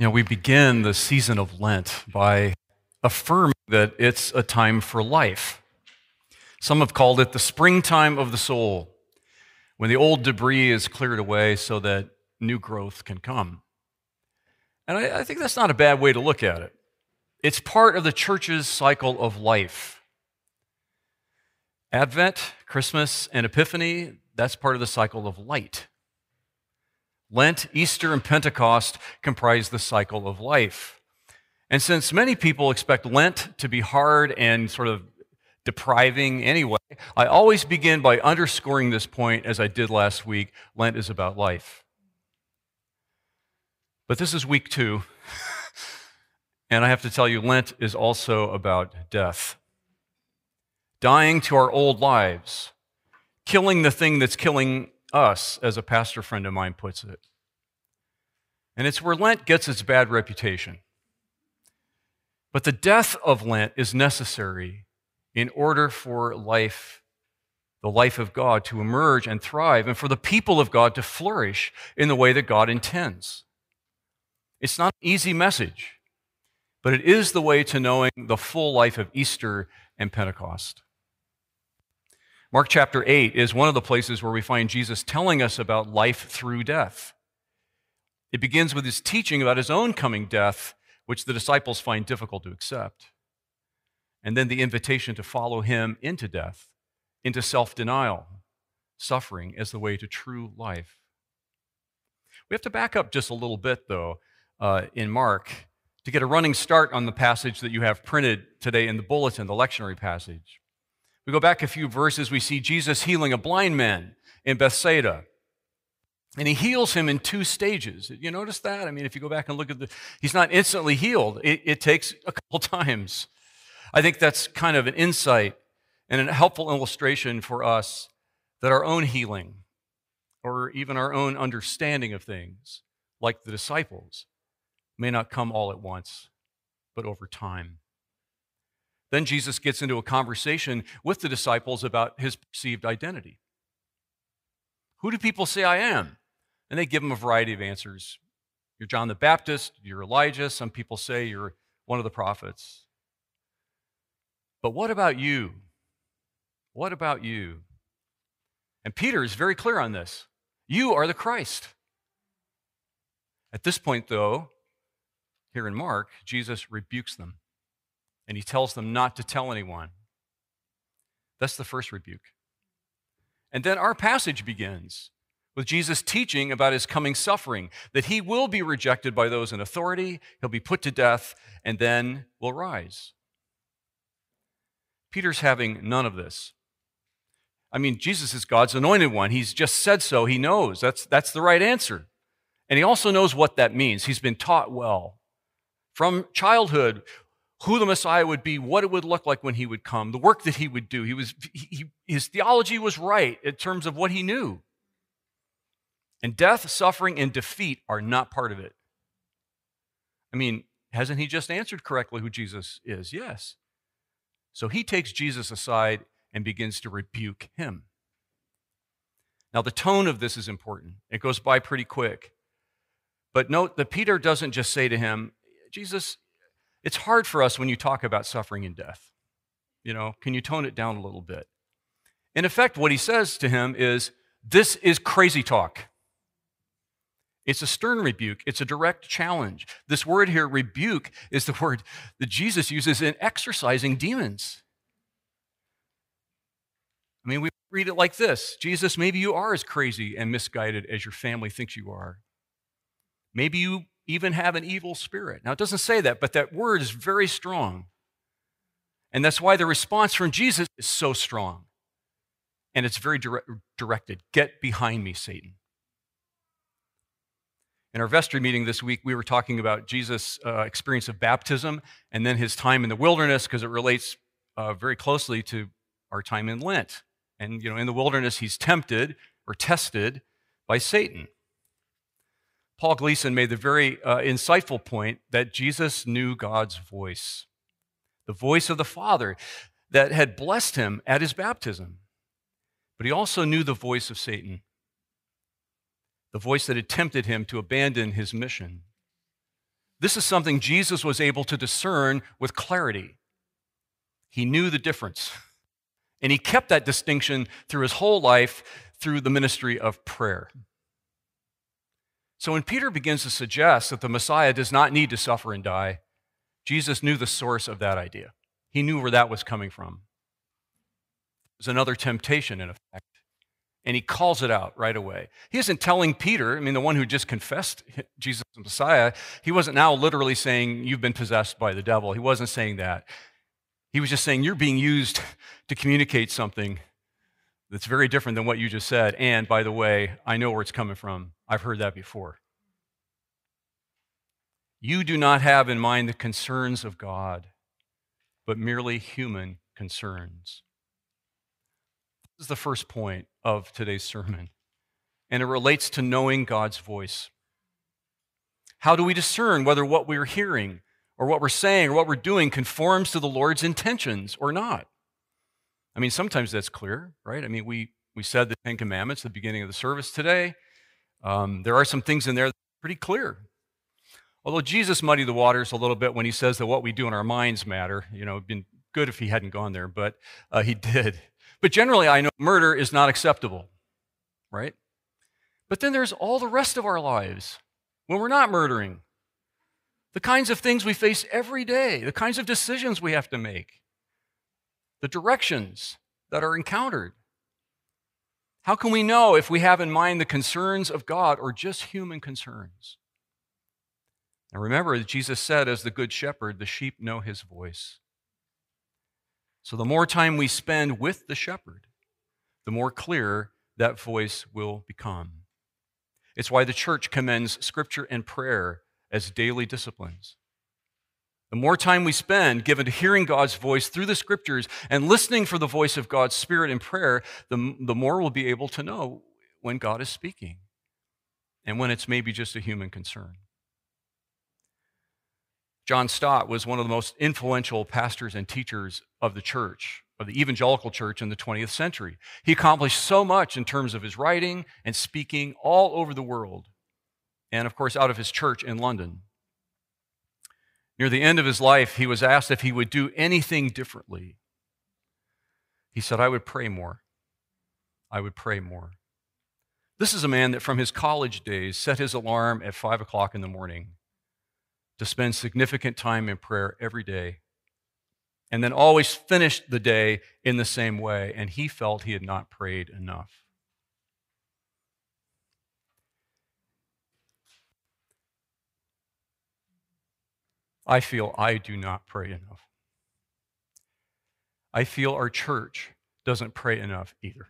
You know, we begin the season of Lent by affirming that it's a time for life. Some have called it the springtime of the soul, when the old debris is cleared away so that new growth can come. And I, I think that's not a bad way to look at it. It's part of the church's cycle of life. Advent, Christmas, and Epiphany, that's part of the cycle of light. Lent, Easter, and Pentecost comprise the cycle of life. And since many people expect Lent to be hard and sort of depriving anyway, I always begin by underscoring this point as I did last week Lent is about life. But this is week two, and I have to tell you, Lent is also about death. Dying to our old lives, killing the thing that's killing us, as a pastor friend of mine puts it. And it's where Lent gets its bad reputation. But the death of Lent is necessary in order for life, the life of God, to emerge and thrive, and for the people of God to flourish in the way that God intends. It's not an easy message, but it is the way to knowing the full life of Easter and Pentecost. Mark chapter 8 is one of the places where we find Jesus telling us about life through death. It begins with his teaching about his own coming death, which the disciples find difficult to accept. And then the invitation to follow him into death, into self denial, suffering as the way to true life. We have to back up just a little bit, though, uh, in Mark to get a running start on the passage that you have printed today in the bulletin, the lectionary passage. We go back a few verses, we see Jesus healing a blind man in Bethsaida. And he heals him in two stages. You notice that? I mean, if you go back and look at the, he's not instantly healed. It, it takes a couple times. I think that's kind of an insight and a helpful illustration for us that our own healing or even our own understanding of things, like the disciples, may not come all at once, but over time. Then Jesus gets into a conversation with the disciples about his perceived identity. Who do people say I am? And they give him a variety of answers. You're John the Baptist, you're Elijah, some people say you're one of the prophets. But what about you? What about you? And Peter is very clear on this. You are the Christ. At this point, though, here in Mark, Jesus rebukes them and he tells them not to tell anyone. That's the first rebuke. And then our passage begins with Jesus teaching about his coming suffering, that he will be rejected by those in authority, he'll be put to death, and then will rise. Peter's having none of this. I mean, Jesus is God's anointed one. He's just said so. He knows that's, that's the right answer. And he also knows what that means. He's been taught well. From childhood, who the Messiah would be, what it would look like when he would come, the work that he would do. He was, he, his theology was right in terms of what he knew. And death, suffering, and defeat are not part of it. I mean, hasn't he just answered correctly who Jesus is? Yes. So he takes Jesus aside and begins to rebuke him. Now, the tone of this is important. It goes by pretty quick. But note that Peter doesn't just say to him, Jesus, it's hard for us when you talk about suffering and death. You know, can you tone it down a little bit? In effect, what he says to him is, This is crazy talk. It's a stern rebuke, it's a direct challenge. This word here, rebuke, is the word that Jesus uses in exorcising demons. I mean, we read it like this Jesus, maybe you are as crazy and misguided as your family thinks you are. Maybe you even have an evil spirit. Now, it doesn't say that, but that word is very strong. And that's why the response from Jesus is so strong. And it's very dire- directed Get behind me, Satan. In our vestry meeting this week, we were talking about Jesus' uh, experience of baptism and then his time in the wilderness because it relates uh, very closely to our time in Lent. And, you know, in the wilderness, he's tempted or tested by Satan. Paul Gleason made the very uh, insightful point that Jesus knew God's voice, the voice of the Father that had blessed him at his baptism. But he also knew the voice of Satan, the voice that had tempted him to abandon his mission. This is something Jesus was able to discern with clarity. He knew the difference. And he kept that distinction through his whole life through the ministry of prayer. So when Peter begins to suggest that the Messiah does not need to suffer and die, Jesus knew the source of that idea. He knew where that was coming from. It was another temptation, in effect. And he calls it out right away. He isn't telling Peter, I mean, the one who just confessed Jesus the Messiah, he wasn't now literally saying, You've been possessed by the devil. He wasn't saying that. He was just saying, You're being used to communicate something that's very different than what you just said. And by the way, I know where it's coming from. I've heard that before. You do not have in mind the concerns of God, but merely human concerns. This is the first point of today's sermon, and it relates to knowing God's voice. How do we discern whether what we're hearing or what we're saying or what we're doing conforms to the Lord's intentions or not? I mean, sometimes that's clear, right? I mean, we, we said the Ten Commandments at the beginning of the service today. Um, there are some things in there that are pretty clear. Although Jesus muddied the waters a little bit when he says that what we do in our minds matter. You know, it'd been good if he hadn't gone there, but uh, he did. But generally, I know murder is not acceptable, right? But then there's all the rest of our lives when we're not murdering. The kinds of things we face every day, the kinds of decisions we have to make, the directions that are encountered. How can we know if we have in mind the concerns of God or just human concerns? And remember Jesus said, as the good shepherd, the sheep know his voice. So the more time we spend with the shepherd, the more clear that voice will become. It's why the church commends scripture and prayer as daily disciplines. The more time we spend given to hearing God's voice through the scriptures and listening for the voice of God's Spirit in prayer, the, the more we'll be able to know when God is speaking and when it's maybe just a human concern. John Stott was one of the most influential pastors and teachers of the church, of the evangelical church in the 20th century. He accomplished so much in terms of his writing and speaking all over the world, and of course, out of his church in London. Near the end of his life, he was asked if he would do anything differently. He said, I would pray more. I would pray more. This is a man that from his college days set his alarm at 5 o'clock in the morning to spend significant time in prayer every day, and then always finished the day in the same way, and he felt he had not prayed enough. I feel I do not pray enough. I feel our church doesn't pray enough either.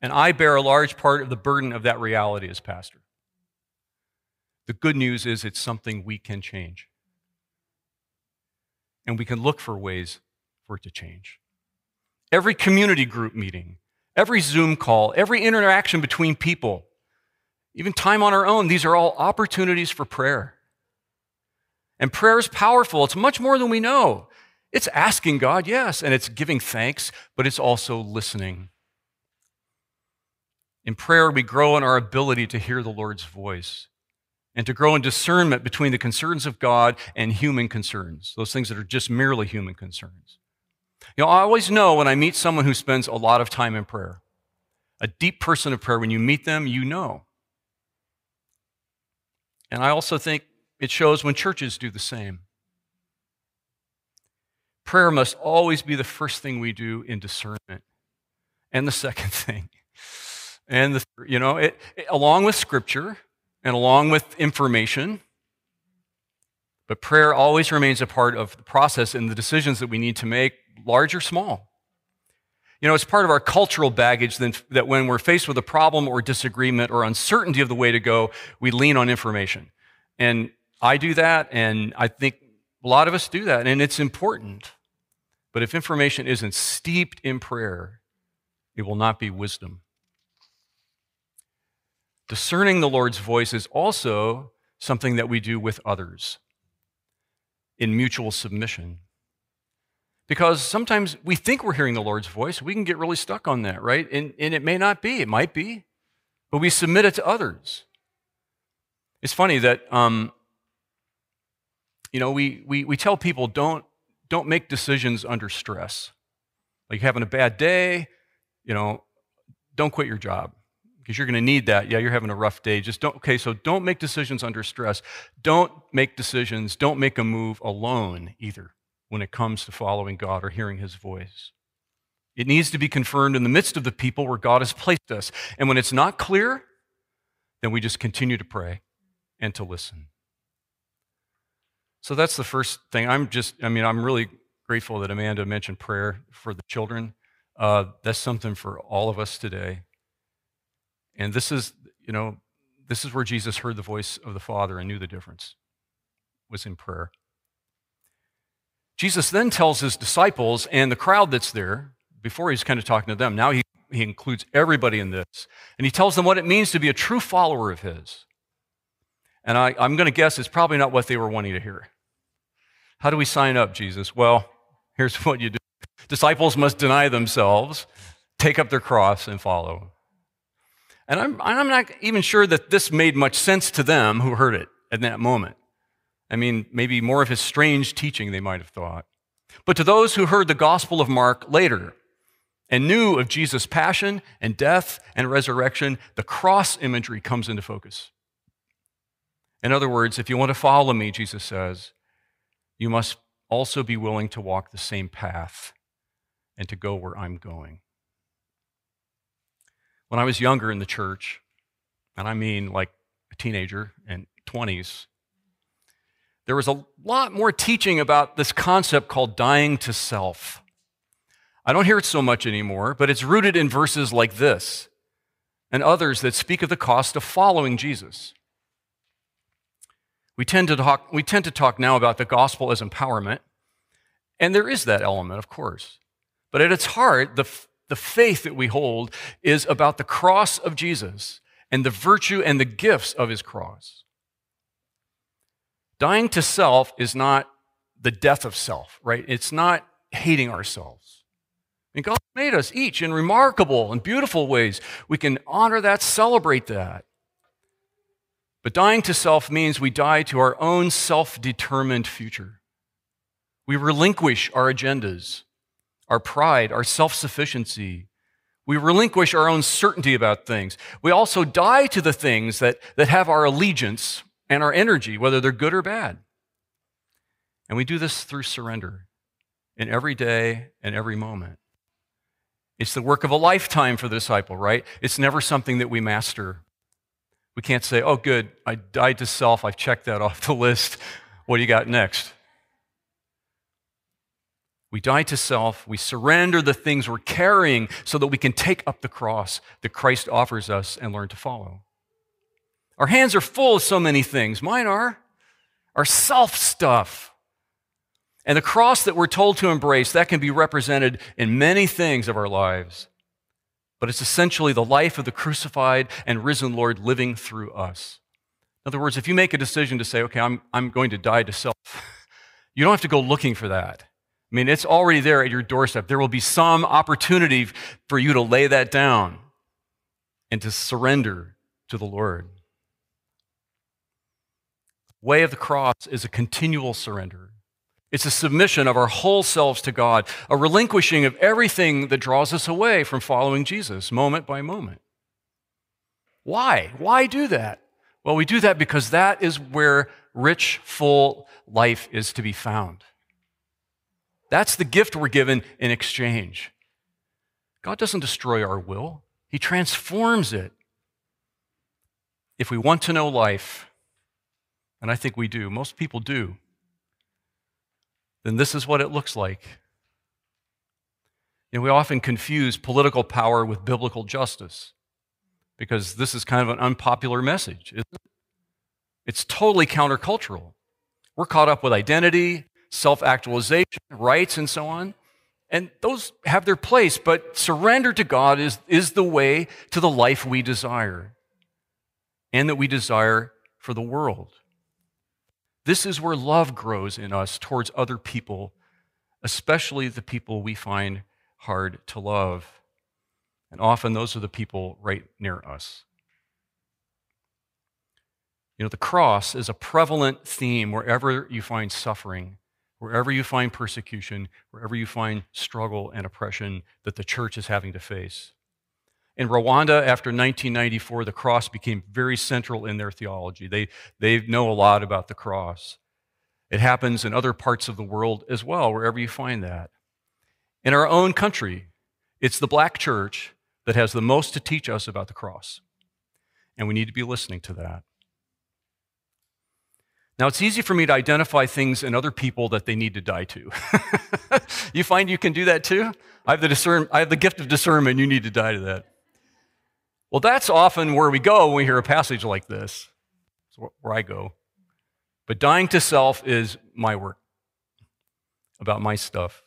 And I bear a large part of the burden of that reality as pastor. The good news is it's something we can change. And we can look for ways for it to change. Every community group meeting, every Zoom call, every interaction between people, even time on our own, these are all opportunities for prayer. And prayer is powerful. It's much more than we know. It's asking God, yes, and it's giving thanks, but it's also listening. In prayer, we grow in our ability to hear the Lord's voice and to grow in discernment between the concerns of God and human concerns, those things that are just merely human concerns. You know, I always know when I meet someone who spends a lot of time in prayer, a deep person of prayer, when you meet them, you know. And I also think it shows when churches do the same. Prayer must always be the first thing we do in discernment, and the second thing. And the, you know, it, it along with scripture, and along with information. But prayer always remains a part of the process and the decisions that we need to make, large or small. You know, it's part of our cultural baggage that when we're faced with a problem or disagreement or uncertainty of the way to go, we lean on information. And I do that, and I think a lot of us do that, and it's important. But if information isn't steeped in prayer, it will not be wisdom. Discerning the Lord's voice is also something that we do with others in mutual submission. Because sometimes we think we're hearing the Lord's voice. We can get really stuck on that, right? And, and it may not be, it might be, but we submit it to others. It's funny that um, you know, we, we, we tell people don't, don't make decisions under stress. Like having a bad day, you know, don't quit your job because you're going to need that. Yeah, you're having a rough day. Just don't, okay, so don't make decisions under stress. Don't make decisions, don't make a move alone either when it comes to following God or hearing his voice. It needs to be confirmed in the midst of the people where God has placed us. And when it's not clear, then we just continue to pray and to listen. So that's the first thing. I'm just, I mean, I'm really grateful that Amanda mentioned prayer for the children. Uh, that's something for all of us today. And this is, you know, this is where Jesus heard the voice of the Father and knew the difference, was in prayer. Jesus then tells his disciples and the crowd that's there, before he's kind of talking to them, now he, he includes everybody in this, and he tells them what it means to be a true follower of his. And I, I'm going to guess it's probably not what they were wanting to hear. How do we sign up, Jesus? Well, here's what you do disciples must deny themselves, take up their cross, and follow. And I'm, I'm not even sure that this made much sense to them who heard it at that moment. I mean, maybe more of his strange teaching, they might have thought. But to those who heard the Gospel of Mark later and knew of Jesus' passion and death and resurrection, the cross imagery comes into focus. In other words, if you want to follow me, Jesus says, you must also be willing to walk the same path and to go where I'm going. When I was younger in the church, and I mean like a teenager and 20s, there was a lot more teaching about this concept called dying to self. I don't hear it so much anymore, but it's rooted in verses like this and others that speak of the cost of following Jesus. We tend to talk, we tend to talk now about the gospel as empowerment, and there is that element, of course. But at its heart, the, the faith that we hold is about the cross of Jesus and the virtue and the gifts of his cross. Dying to self is not the death of self, right? It's not hating ourselves. Mean, God made us each in remarkable and beautiful ways. We can honor that, celebrate that. But dying to self means we die to our own self determined future. We relinquish our agendas our pride, our self sufficiency. We relinquish our own certainty about things. We also die to the things that, that have our allegiance and our energy, whether they're good or bad. And we do this through surrender in every day and every moment. It's the work of a lifetime for the disciple, right? It's never something that we master. We can't say, oh, good, I died to self, I've checked that off the list. What do you got next? We die to self. We surrender the things we're carrying so that we can take up the cross that Christ offers us and learn to follow. Our hands are full of so many things. Mine are. Our self stuff. And the cross that we're told to embrace, that can be represented in many things of our lives. But it's essentially the life of the crucified and risen Lord living through us. In other words, if you make a decision to say, okay, I'm, I'm going to die to self, you don't have to go looking for that. I mean, it's already there at your doorstep. There will be some opportunity for you to lay that down and to surrender to the Lord. Way of the cross is a continual surrender. It's a submission of our whole selves to God, a relinquishing of everything that draws us away from following Jesus moment by moment. Why? Why do that? Well, we do that because that is where rich, full life is to be found. That's the gift we're given in exchange. God doesn't destroy our will, He transforms it. If we want to know life, and I think we do, most people do, then this is what it looks like. And we often confuse political power with biblical justice because this is kind of an unpopular message, isn't it? It's totally countercultural. We're caught up with identity, self actualization, rights, and so on. And those have their place, but surrender to God is, is the way to the life we desire and that we desire for the world. This is where love grows in us towards other people, especially the people we find hard to love. And often those are the people right near us. You know, the cross is a prevalent theme wherever you find suffering, wherever you find persecution, wherever you find struggle and oppression that the church is having to face. In Rwanda, after 1994, the cross became very central in their theology. They, they know a lot about the cross. It happens in other parts of the world as well, wherever you find that. In our own country, it's the black church that has the most to teach us about the cross. And we need to be listening to that. Now, it's easy for me to identify things in other people that they need to die to. you find you can do that too? I have, the discern, I have the gift of discernment, you need to die to that. Well, that's often where we go when we hear a passage like this. It's where I go. But dying to self is my work about my stuff,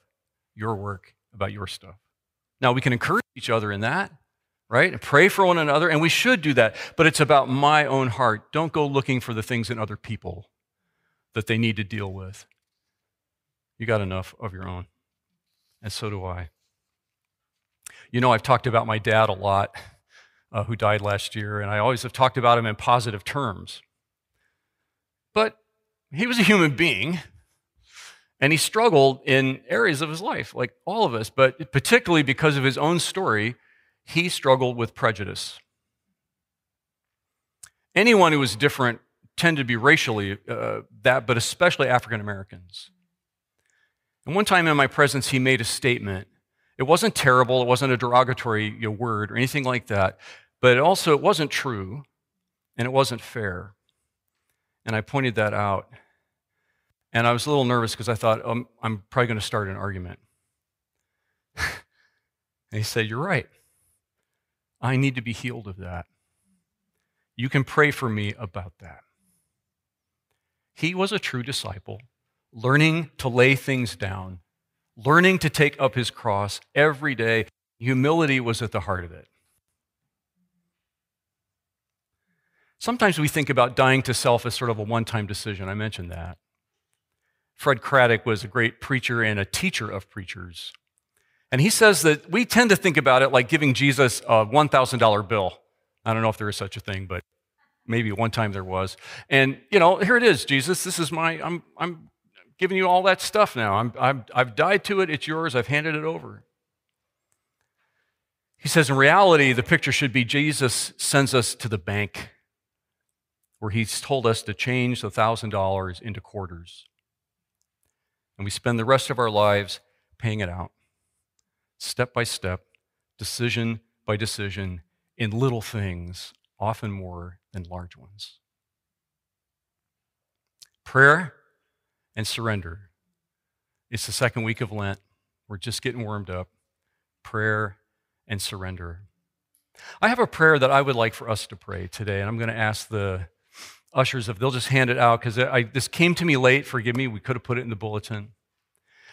your work about your stuff. Now, we can encourage each other in that, right? And pray for one another, and we should do that. But it's about my own heart. Don't go looking for the things in other people that they need to deal with. You got enough of your own, and so do I. You know, I've talked about my dad a lot uh, who died last year, and I always have talked about him in positive terms. But he was a human being, and he struggled in areas of his life, like all of us, but particularly because of his own story, he struggled with prejudice. Anyone who was different tended to be racially uh, that, but especially African Americans. And one time in my presence, he made a statement. It wasn't terrible, it wasn't a derogatory you know, word or anything like that, but it also, it wasn't true and it wasn't fair. And I pointed that out. And I was a little nervous because I thought, um, I'm probably going to start an argument. and he said, You're right. I need to be healed of that. You can pray for me about that. He was a true disciple, learning to lay things down, learning to take up his cross every day. Humility was at the heart of it. Sometimes we think about dying to self as sort of a one time decision. I mentioned that. Fred Craddock was a great preacher and a teacher of preachers. And he says that we tend to think about it like giving Jesus a $1,000 bill. I don't know if there is such a thing, but maybe one time there was. And, you know, here it is, Jesus. This is my, I'm, I'm giving you all that stuff now. I'm, I'm, I've died to it. It's yours. I've handed it over. He says, in reality, the picture should be Jesus sends us to the bank where he's told us to change the $1,000 into quarters. And we spend the rest of our lives paying it out, step by step, decision by decision, in little things, often more than large ones. Prayer and surrender. It's the second week of Lent. We're just getting warmed up. Prayer and surrender. I have a prayer that I would like for us to pray today, and I'm going to ask the ushers if they'll just hand it out because this came to me late. Forgive me. We could have put it in the bulletin.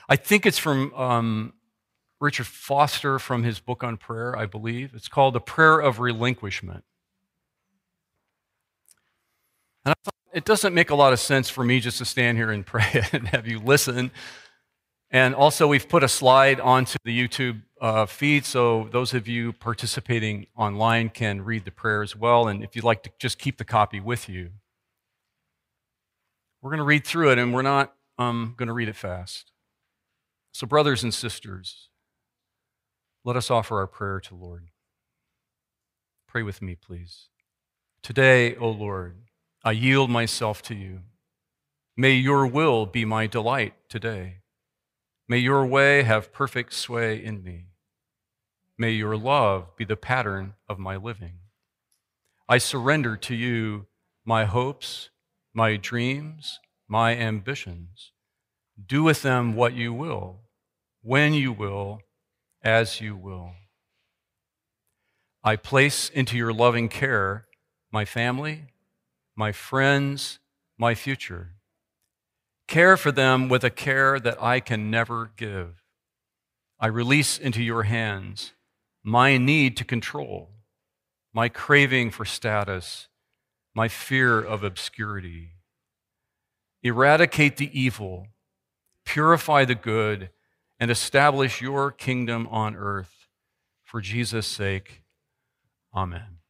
I think it's from um, Richard Foster from his book on prayer, I believe. It's called The Prayer of Relinquishment. And I thought it doesn't make a lot of sense for me just to stand here and pray and have you listen. And also, we've put a slide onto the YouTube uh, feed so those of you participating online can read the prayer as well. And if you'd like to just keep the copy with you. We're going to read through it, and we're not um, going to read it fast. So, brothers and sisters, let us offer our prayer to Lord. Pray with me, please. Today, O Lord, I yield myself to you. May your will be my delight today. May your way have perfect sway in me. May your love be the pattern of my living. I surrender to you my hopes my dreams, my ambitions. Do with them what you will, when you will, as you will. I place into your loving care my family, my friends, my future. Care for them with a care that I can never give. I release into your hands my need to control, my craving for status, my fear of obscurity. Eradicate the evil, purify the good, and establish your kingdom on earth. For Jesus' sake, amen.